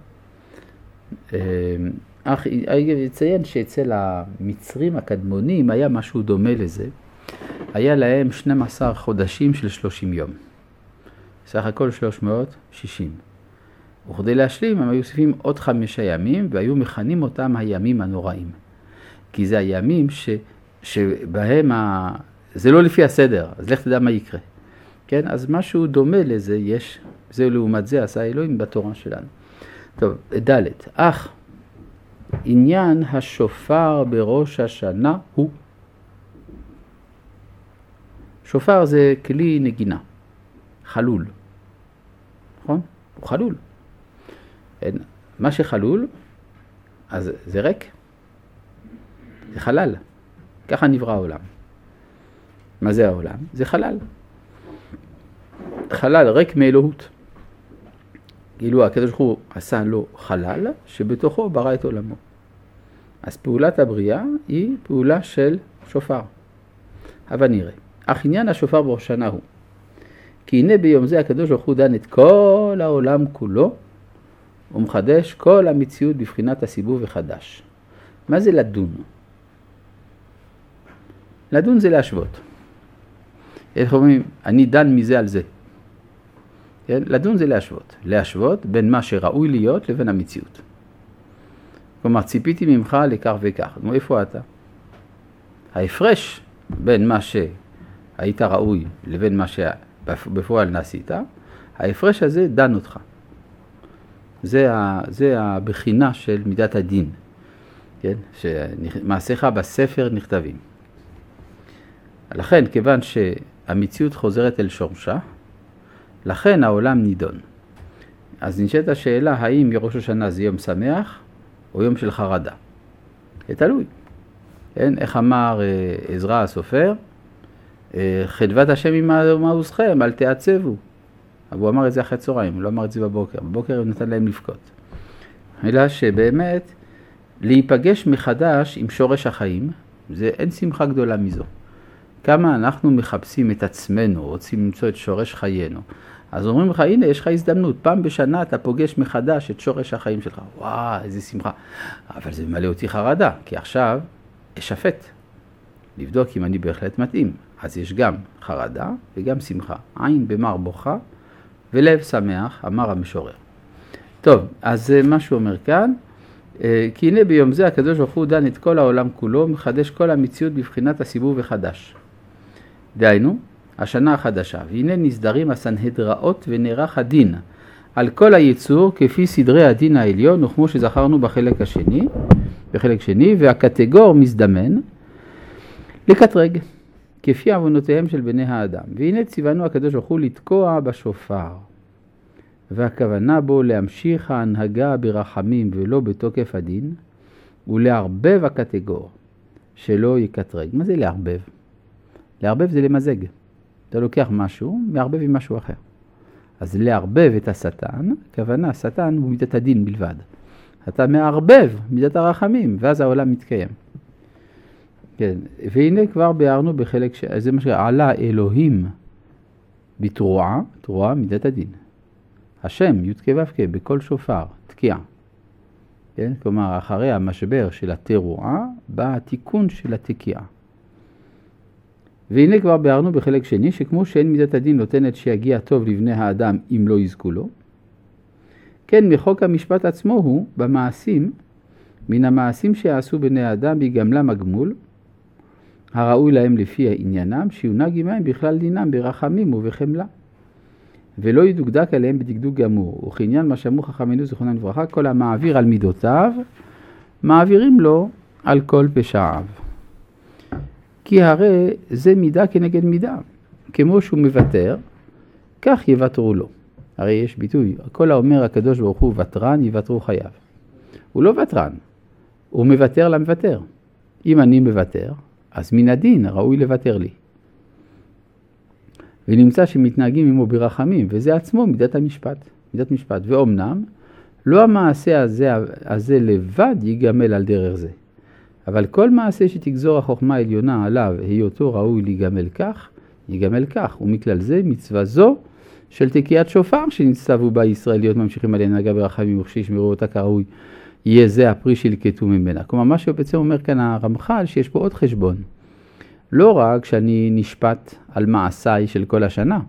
אה, אך אציין שאצל המצרים הקדמונים היה משהו דומה לזה. היה להם 12 חודשים של 30 יום. סך הכל 360. וכדי להשלים הם היו מוסיפים עוד חמישה ימים והיו מכנים אותם הימים הנוראים. כי זה הימים ש, שבהם ה... זה לא לפי הסדר, אז לך תדע מה יקרה. כן, אז משהו דומה לזה יש, זה לעומת זה עשה אלוהים בתורה שלנו. טוב, ד' אך עניין השופר בראש השנה הוא שופר זה כלי נגינה, חלול, נכון? הוא חלול. מה שחלול, אז זה ריק, זה חלל, ככה נברא העולם. מה זה העולם? זה חלל. חלל ריק מאלוהות. כאילו הקדוש ברוך הוא עשה לו חלל שבתוכו ברא את עולמו. אז פעולת הבריאה היא פעולה של שופר. אבל נראה. אך עניין השופר בראשנה הוא, כי הנה ביום זה הקדוש ברוך הוא דן את כל העולם כולו, ומחדש כל המציאות בבחינת הסיבוב החדש. מה זה לדון? לדון זה להשוות. איך אומרים, אני דן מזה על זה. כן? לדון זה להשוות. להשוות בין מה שראוי להיות לבין המציאות. כלומר, ציפיתי ממך לכך וכך. נו, איפה אתה? ההפרש בין מה שהיית ראוי לבין מה שבפועל נעשית, ההפרש הזה דן אותך. זה, ה, זה הבחינה של מידת הדין, כן? שמעשיך בספר נכתבים. לכן, כיוון שהמציאות חוזרת אל שורשה, לכן העולם נידון. אז נשאלת השאלה, האם ראש השנה זה יום שמח או יום של חרדה? זה תלוי. כן? איך אמר אה, עזרא הסופר? אה, חדבת השם עמעוזכם, אל תעצבו. אבל הוא אמר את זה אחרי צהריים, הוא לא אמר את זה בבוקר. בבוקר הוא נתן להם לבכות. אלא שבאמת, להיפגש מחדש עם שורש החיים, זה אין שמחה גדולה מזו. כמה אנחנו מחפשים את עצמנו, רוצים למצוא את שורש חיינו. אז אומרים לך, הנה, יש לך הזדמנות, פעם בשנה אתה פוגש מחדש את שורש החיים שלך. וואו, איזה שמחה. אבל זה ממלא אותי חרדה, כי עכשיו אשפט, לבדוק אם אני בהחלט מתאים. אז יש גם חרדה וגם שמחה. עין במר בוכה ולב שמח, אמר המשורר. טוב, אז מה שהוא אומר כאן, אה, כי הנה ביום זה הקדוש ברוך הוא דן את כל העולם כולו, מחדש כל המציאות בבחינת הסיבוב החדש. דהיינו, השנה החדשה, והנה נסדרים הסנהדראות ונערך הדין על כל היצור כפי סדרי הדין העליון, וכמו שזכרנו בחלק השני, בחלק שני, והקטגור מזדמן לקטרג, כפי עוונותיהם של בני האדם. והנה ציוונו הקדוש ברוך הוא לתקוע בשופר, והכוונה בו להמשיך ההנהגה ברחמים ולא בתוקף הדין, ולערבב הקטגור, שלא יקטרג. מה זה לערבב? לערבב זה למזג. אתה לוקח משהו, מערבב עם משהו אחר. אז לערבב את השטן, הכוונה, השטן הוא מידת הדין בלבד. אתה מערבב מידת הרחמים, ואז העולם מתקיים. כן, והנה כבר ביארנו בחלק, ש... זה מה שעלה אלוהים בתרועה, תרועה מידת הדין. השם, י"ק ו"ק, בקול שופר, תקיעה. כן? כלומר, אחרי המשבר של התרועה, בא התיקון של התקיעה. והנה כבר ביארנו בחלק שני, שכמו שאין מידת הדין נותנת שיגיע טוב לבני האדם אם לא יזכו לו, כן מחוק המשפט עצמו הוא במעשים, מן המעשים שיעשו בני האדם ביגמלם הגמול, הראוי להם לפי עניינם, שיונהג עמהם בכלל דינם ברחמים ובחמלה. ולא ידוקדק עליהם בדקדוק גמור, וכעניין מה שאמרו חכמינו זיכרונם לברכה, כל המעביר על מידותיו, מעבירים לו על כל פשעיו. כי הרי זה מידה כנגד מידה. כמו שהוא מוותר, כך יוותרו לו. הרי יש ביטוי, כל האומר הקדוש ברוך הוא ותרן, יוותרו חייו. הוא לא ותרן, הוא מוותר למוותר. אם אני מוותר, אז מן הדין ראוי לוותר לי. ונמצא שמתנהגים עמו ברחמים, וזה עצמו מידת המשפט, מידת משפט. ואומנם, לא המעשה הזה, הזה לבד ייגמל על דרך זה, אבל כל מעשה שתגזור החוכמה העליונה עליו, היותו ראוי להיגמל כך, ייגמל כך, ומכלל זה מצווה זו של תקיעת שופר שנצטוו בה ישראל להיות ממשיכים על הנהגה ברחמים וכשישמרו אותה כראוי, יהיה זה הפרי שילקטו ממנה. כלומר, מה שבעצם אומר כאן הרמח"ל, שיש פה עוד חשבון. לא רק שאני נשפט על מעשיי של כל השנה,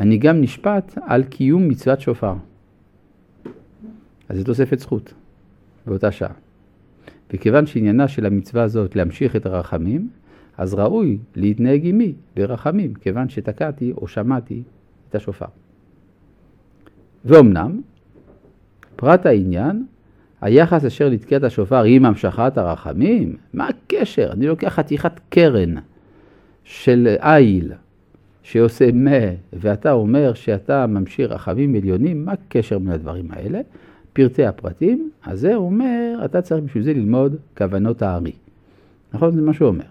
אני גם נשפט על קיום מצוות שופר. אז זו תוספת זכות באותה שעה. וכיוון שעניינה של המצווה הזאת להמשיך את הרחמים, אז ראוי להתנהג עמי ברחמים, כיוון שתקעתי או שמעתי את השופר. ואומנם, פרט העניין, היחס אשר לתקיעת השופר עם המשכת הרחמים, מה הקשר? אני לוקח חתיכת קרן של איל שעושה מה, ואתה אומר שאתה ממשיך רחמים עליונים, מה הקשר בין הדברים האלה? פרטי הפרטים, אז זה אומר, אתה צריך בשביל זה ללמוד כוונות הארי. נכון? זה מה שהוא אומר.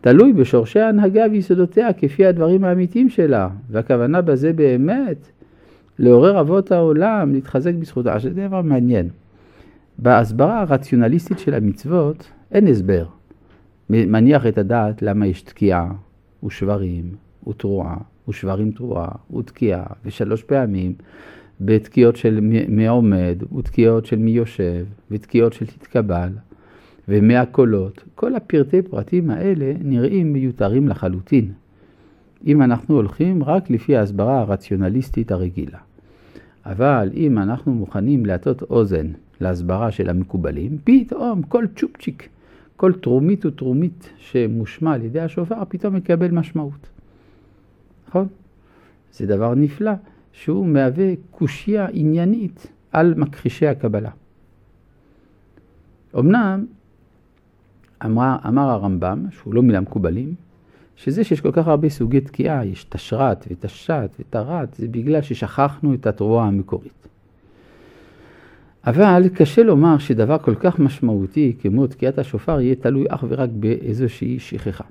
תלוי בשורשי ההנהגה ויסודותיה כפי הדברים האמיתיים שלה, והכוונה בזה באמת לעורר אבות העולם, להתחזק בזכותה. זה דבר מעניין. בהסברה הרציונליסטית של המצוות אין הסבר. מניח את הדעת למה יש תקיעה ושברים ותרועה ושברים תרועה ותקיעה ושלוש פעמים בתקיעות של מי עומד ותקיעות של מי יושב ותקיעות של תתקבל ומאה קולות. כל הפרטי פרטים האלה נראים מיותרים לחלוטין. אם אנחנו הולכים רק לפי ההסברה הרציונליסטית הרגילה. אבל אם אנחנו מוכנים להטות אוזן להסברה של המקובלים, פתאום כל צ'ופצ'יק, כל תרומית ותרומית שמושמע על ידי השופר, פתאום מקבל משמעות. נכון? זה דבר נפלא, שהוא מהווה קושייה עניינית על מכחישי הקבלה. אמנם אמר, אמר הרמב"ם, שהוא לא מן המקובלים, שזה שיש כל כך הרבה סוגי תקיעה, יש תשרת ותשת ותרת, זה בגלל ששכחנו את התרועה המקורית. אבל קשה לומר שדבר כל כך משמעותי כמו תקיעת השופר יהיה תלוי אך ורק באיזושהי שכחה.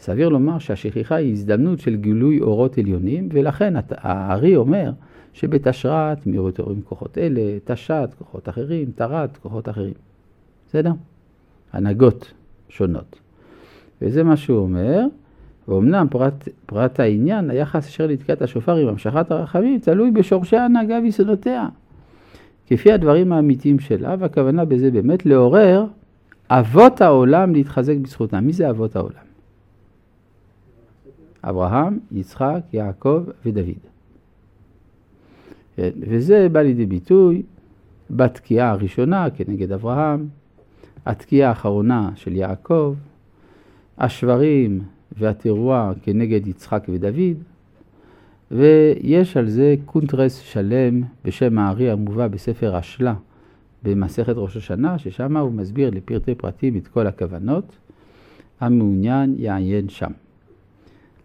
סביר לומר שהשכחה היא הזדמנות של גילוי אורות עליונים, ולכן הארי אומר שבתשרת מתעוררים כוחות אלה, תשת כוחות אחרים, תרת כוחות אחרים. בסדר? הנהגות שונות. וזה מה שהוא אומר, ואומנם פרט, פרט העניין, היחס אשר לתקיעת השופר עם המשכת הרחמים, תלוי בשורשי ההנהגה ויסודותיה. כפי הדברים האמיתיים שלה, והכוונה בזה באמת לעורר אבות העולם להתחזק בזכותם. מי זה אבות העולם? אברהם, יצחק, יעקב ודוד. כן, וזה בא לידי ביטוי בתקיעה הראשונה כנגד אברהם, התקיעה האחרונה של יעקב, השברים והתרועה כנגד יצחק ודוד, ויש על זה קונטרס שלם בשם הארי המובא בספר השלה במסכת ראש השנה, ששם הוא מסביר לפרטי פרטים את כל הכוונות. המעוניין יעיין שם.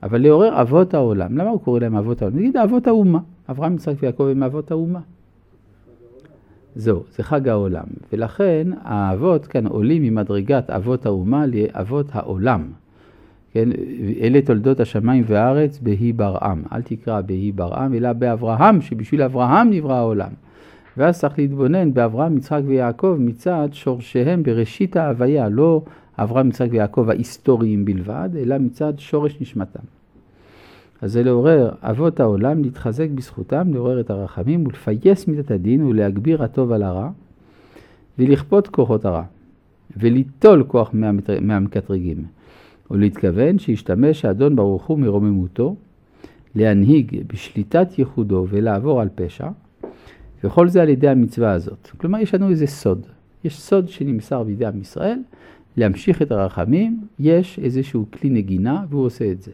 אבל לעורר אבות העולם, למה הוא קורא להם אבות העולם? נגיד אבות האומה. אברהם, יצחק ויעקב הם אבות האומה. זהו, זה חג העולם. ולכן האבות כאן עולים ממדרגת אבות האומה לאבות העולם. כן, אלה תולדות השמיים והארץ בהי ברעם. אל תקרא בהי ברעם, אלא באברהם, שבשביל אברהם נברא העולם. ואז צריך להתבונן באברהם, יצחק ויעקב מצד שורשיהם בראשית ההוויה, לא אברהם, יצחק ויעקב ההיסטוריים בלבד, אלא מצד שורש נשמתם. אז זה לעורר אבות העולם, להתחזק בזכותם, לעורר את הרחמים ולפייס מידת הדין ולהגביר הטוב על הרע ולכפות כוחות הרע וליטול כוח מהמקטרגים ולהתכוון שישתמש האדון ברוך הוא מרוממותו להנהיג בשליטת ייחודו ולעבור על פשע וכל זה על ידי המצווה הזאת. כלומר יש לנו איזה סוד, יש סוד שנמסר בידי עם ישראל להמשיך את הרחמים, יש איזשהו כלי נגינה והוא עושה את זה.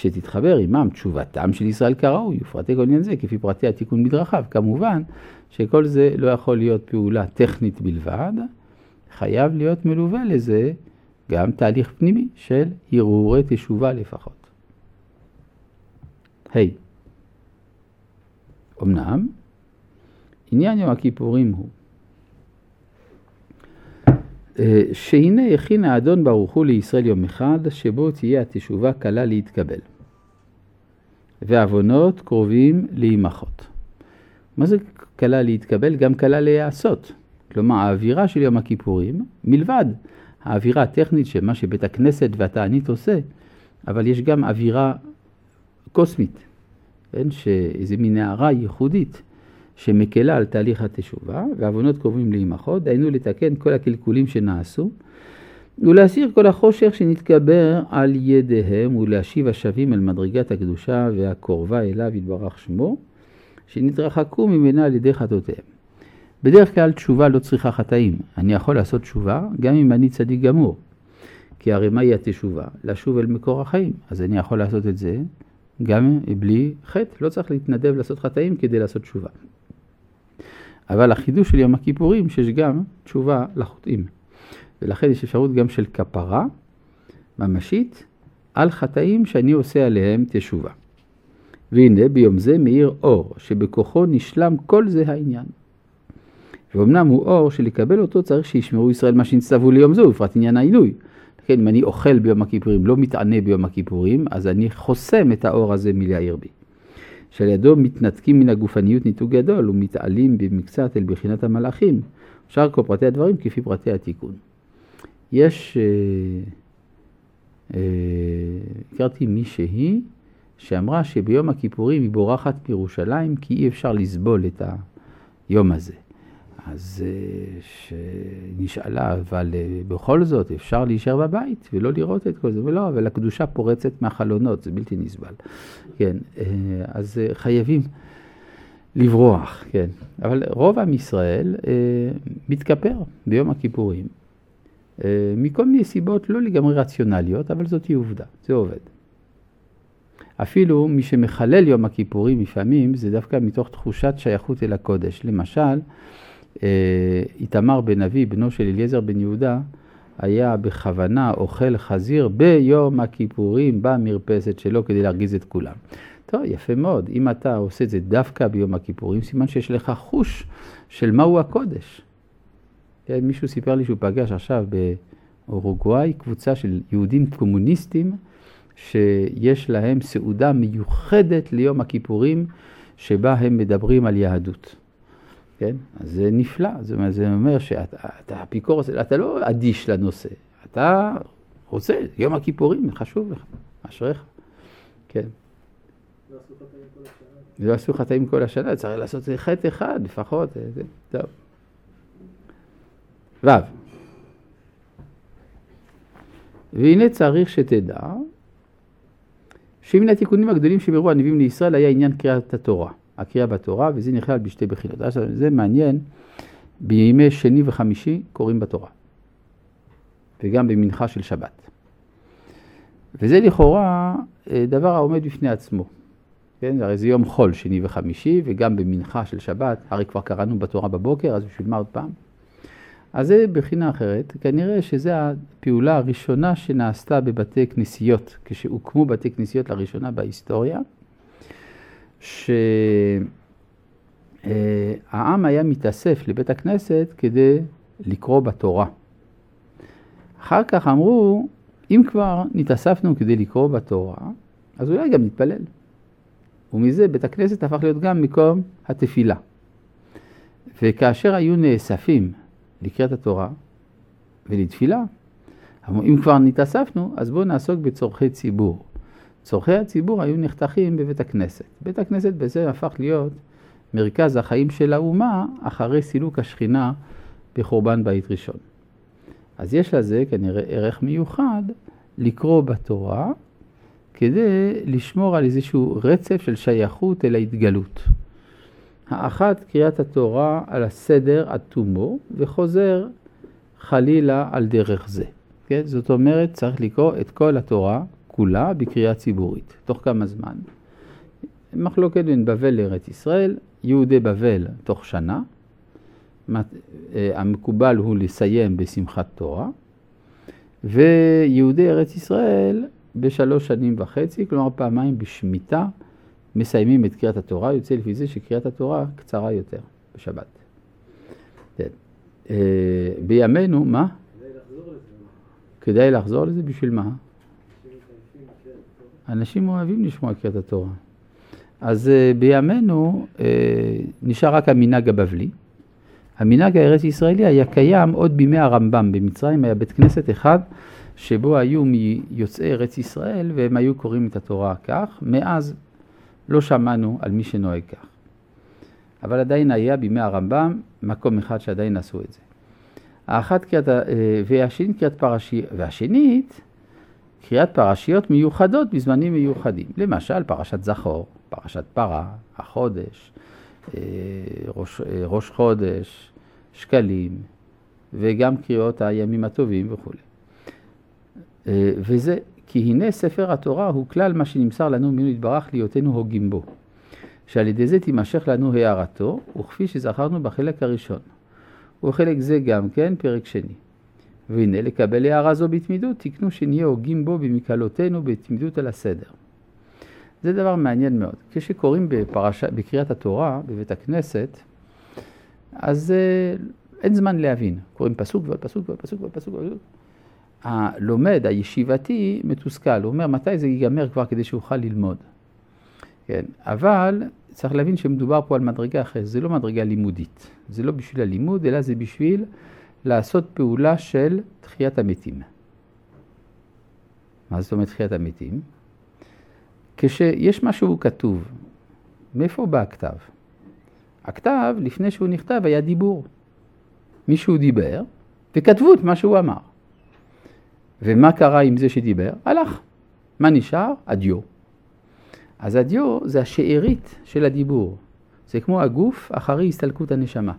כשתתחבר עמם תשובתם של ישראל כראוי, ופרטי כל עניין זה כפי פרטי התיקון מדרכיו. כמובן שכל זה לא יכול להיות פעולה טכנית בלבד, חייב להיות מלווה לזה גם תהליך פנימי של הרהורי תשובה לפחות. היי, hey. אמנם, עניין יום הכיפורים הוא אה, שהנה הכין האדון ברוך הוא לישראל יום אחד, שבו תהיה התשובה קלה להתקבל. ועוונות קרובים להימחות. מה זה קלה להתקבל? גם קלה להיעשות. כלומר, האווירה של יום הכיפורים, מלבד האווירה הטכנית של מה שבית הכנסת והתענית עושה, אבל יש גם אווירה קוסמית, כן? שאיזה מין הערה ייחודית שמקלה על תהליך התשובה, ועוונות קרובים להימחות, דהיינו לתקן כל הקלקולים שנעשו, ולהסיר כל החושך שנתגבר על ידיהם, ולהשיב השבים אל מדרגת הקדושה והקורבה אליו יתברך שמו, שנתרחקו ממנה על ידי חטאותיהם. בדרך כלל תשובה לא צריכה חטאים. אני יכול לעשות תשובה גם אם אני צדיק גמור. כי הרי מהי התשובה? לשוב אל מקור החיים. אז אני יכול לעשות את זה גם בלי חטא. לא צריך להתנדב לעשות חטאים כדי לעשות תשובה. אבל החידוש של יום הכיפורים שיש גם תשובה לחוטאים. ולכן יש אפשרות גם של כפרה ממשית על חטאים שאני עושה עליהם תשובה. והנה ביום זה מאיר אור, שבכוחו נשלם כל זה העניין. ואומנם הוא אור שלקבל אותו צריך שישמרו ישראל מה שנצטוו ליום זה, ובפרט עניין העילוי. כן, אם אני אוכל ביום הכיפורים, לא מתענה ביום הכיפורים, אז אני חוסם את האור הזה מלהאיר בי. שעל ידו מתנתקים מן הגופניות ניתוק גדול ומתעלים במקצת אל בחינת המלאכים. שאר כל פרטי הדברים כפי פרטי התיקון. יש, אה, אה, הכרתי מישהי שאמרה שביום הכיפורים היא בורחת מירושלים כי אי אפשר לסבול את היום הזה. אז אה, שנשאלה, אבל בכל זאת אפשר להישאר בבית ולא לראות את כל זה, ולא, אבל הקדושה פורצת מהחלונות, זה בלתי נסבל. כן, אז חייבים לברוח, כן. אבל רוב עם ישראל מתכפר ביום הכיפורים, מכל מיני סיבות לא לגמרי רציונליות, אבל זאת היא עובדה, זה עובד. אפילו מי שמחלל יום הכיפורים לפעמים זה דווקא מתוך תחושת שייכות אל הקודש. למשל, אה, איתמר בן אבי, בנו של אליעזר בן יהודה, היה בכוונה אוכל חזיר ביום הכיפורים במרפסת שלו כדי להרגיז את כולם. טוב, יפה מאוד. אם אתה עושה את זה דווקא ביום הכיפורים, סימן שיש לך חוש של מהו הקודש. כן, מישהו סיפר לי שהוא פגש עכשיו באורוגוואי קבוצה של יהודים קומוניסטים שיש להם סעודה מיוחדת ליום הכיפורים שבה הם מדברים על יהדות. כן? אז זה נפלא, זאת אומרת, זה אומר שאתה אפיקורוס, אתה לא אדיש לנושא, אתה רוצה, יום הכיפורים, חשוב לך, אשריך, כן. לא עשו חטאים כל השנה, צריך לעשות חטא אחד לפחות, זה, טוב. ו' והנה צריך שתדע שמן התיקונים הגדולים שמירו הנביאים לישראל היה עניין קריאת התורה. הקריאה בתורה, וזה נכלל בשתי בחינות. זה מעניין, בימי שני וחמישי קוראים בתורה, וגם במנחה של שבת. וזה לכאורה אה, דבר העומד בפני עצמו. כן, הרי זה יום חול, שני וחמישי, וגם במנחה של שבת, הרי כבר קראנו בתורה בבוקר, אז בשביל מה עוד פעם? אז זה בחינה אחרת, כנראה שזו הפעולה הראשונה שנעשתה בבתי כנסיות, כשהוקמו בתי כנסיות לראשונה בהיסטוריה. שהעם היה מתאסף לבית הכנסת כדי לקרוא בתורה. אחר כך אמרו, אם כבר נתאספנו כדי לקרוא בתורה, אז אולי גם נתפלל. ומזה בית הכנסת הפך להיות גם מקום התפילה. וכאשר היו נאספים לקריאת התורה ולתפילה, אם כבר נתאספנו, אז בואו נעסוק בצורכי ציבור. צורכי הציבור היו נחתכים בבית הכנסת. בית הכנסת בזה הפך להיות מרכז החיים של האומה אחרי סילוק השכינה בחורבן בית ראשון. אז יש לזה כנראה ערך מיוחד לקרוא בתורה כדי לשמור על איזשהו רצף של שייכות אל ההתגלות. האחת קריאת התורה על הסדר עד תומו וחוזר חלילה על דרך זה. כן? זאת אומרת צריך לקרוא את כל התורה כולה בקריאה ציבורית. תוך כמה זמן? מחלוקת בין בבל לארץ ישראל, יהודי בבל תוך שנה, אה, המקובל הוא לסיים בשמחת תורה, ויהודי ארץ ישראל בשלוש שנים וחצי, כלומר פעמיים בשמיטה, מסיימים את קריאת התורה, יוצא לפי זה שקריאת התורה קצרה יותר בשבת. כן. אה, בימינו, מה? כדאי לחזור לזה. בשביל מה? אנשים אוהבים לשמוע קריאת התורה. אז uh, בימינו uh, נשאר רק המנהג הבבלי. המנהג הארץ ישראלי היה קיים עוד בימי הרמב"ם. במצרים היה בית כנסת אחד שבו היו מיוצאי ארץ ישראל והם היו קוראים את התורה כך. מאז לא שמענו על מי שנוהג כך. אבל עדיין היה בימי הרמב"ם מקום אחד שעדיין עשו את זה. האחת קריאת, uh, והשנית קריאת פרשי, והשנית קריאת פרשיות מיוחדות בזמנים מיוחדים. למשל, פרשת זכור, פרשת פרה, החודש, אה, ראש, אה, ראש חודש, שקלים, וגם קריאות הימים הטובים וכו'. אה, וזה, כי הנה ספר התורה הוא כלל מה שנמסר לנו ממנו יתברך להיותנו הוגים בו. שעל ידי זה תימשך לנו הערתו, וכפי שזכרנו בחלק הראשון. וחלק זה גם כן פרק שני. והנה לקבל הערה זו בתמידות, תקנו שנהיה הוגים בו במקהלותינו בתמידות על הסדר. זה דבר מעניין מאוד. כשקוראים בפרשה, בקריאת התורה בבית הכנסת, אז uh, אין זמן להבין. קוראים פסוק ועוד פסוק ועוד פסוק ועוד פסוק ועוד פסוק. הלומד הישיבתי מתוסכל, הוא אומר מתי זה ייגמר כבר כדי שאוכל ללמוד. כן, אבל צריך להבין שמדובר פה על מדרגה אחרת, זה לא מדרגה לימודית, זה לא בשביל הלימוד, אלא זה בשביל לעשות פעולה של תחיית המתים. מה זאת אומרת תחיית המתים? כשיש משהו כתוב, מאיפה בא הכתב? הכתב, לפני שהוא נכתב, היה דיבור. מישהו דיבר, וכתבו את מה שהוא אמר. ומה קרה עם זה שדיבר? הלך. מה נשאר? הדיו. אז הדיו זה השארית של הדיבור. זה כמו הגוף אחרי הסתלקות הנשמה.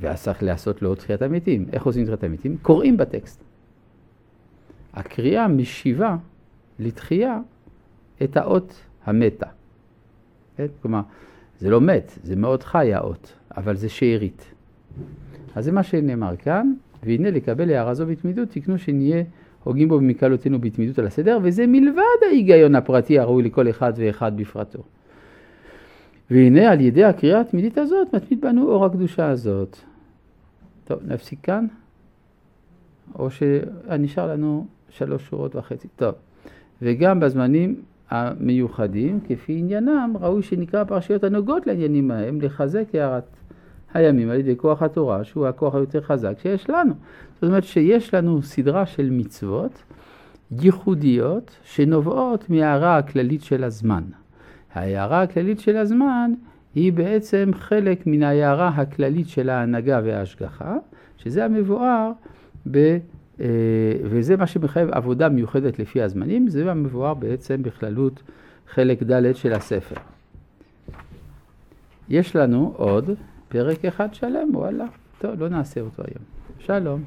ואז צריך לעשות לו תחיית המתים. איך עושים תחיית המתים? קוראים בטקסט. הקריאה משיבה לתחייה את האות המתה. כן? כלומר, זה לא מת, זה מאוד חי האות, אבל זה שארית. אז זה מה שנאמר כאן, והנה לקבל הערה זו בתמידות, תקנו שנהיה הוגים בו במקלותינו בתמידות על הסדר, וזה מלבד ההיגיון הפרטי הראוי לכל אחד ואחד בפרטו. והנה על ידי הקריאה התמידית הזאת, מתמיד בנו אור הקדושה הזאת. טוב, נפסיק כאן? או שנשאר לנו שלוש שורות וחצי. טוב, וגם בזמנים המיוחדים, כפי עניינם, ראוי שנקרא פרשיות הנוגעות לעניינים ההם, לחזק הערת הימים על ידי כוח התורה, שהוא הכוח היותר חזק שיש לנו. זאת אומרת שיש לנו סדרה של מצוות ייחודיות שנובעות מההערה הכללית של הזמן. ההערה הכללית של הזמן היא בעצם חלק מן ההערה הכללית של ההנהגה וההשגחה, שזה המבואר ב... אה, וזה מה שמחייב עבודה מיוחדת לפי הזמנים, זה המבואר בעצם בכללות חלק ד' של הספר. יש לנו עוד פרק אחד שלם, וואלה. טוב, לא נעשה אותו היום. שלום.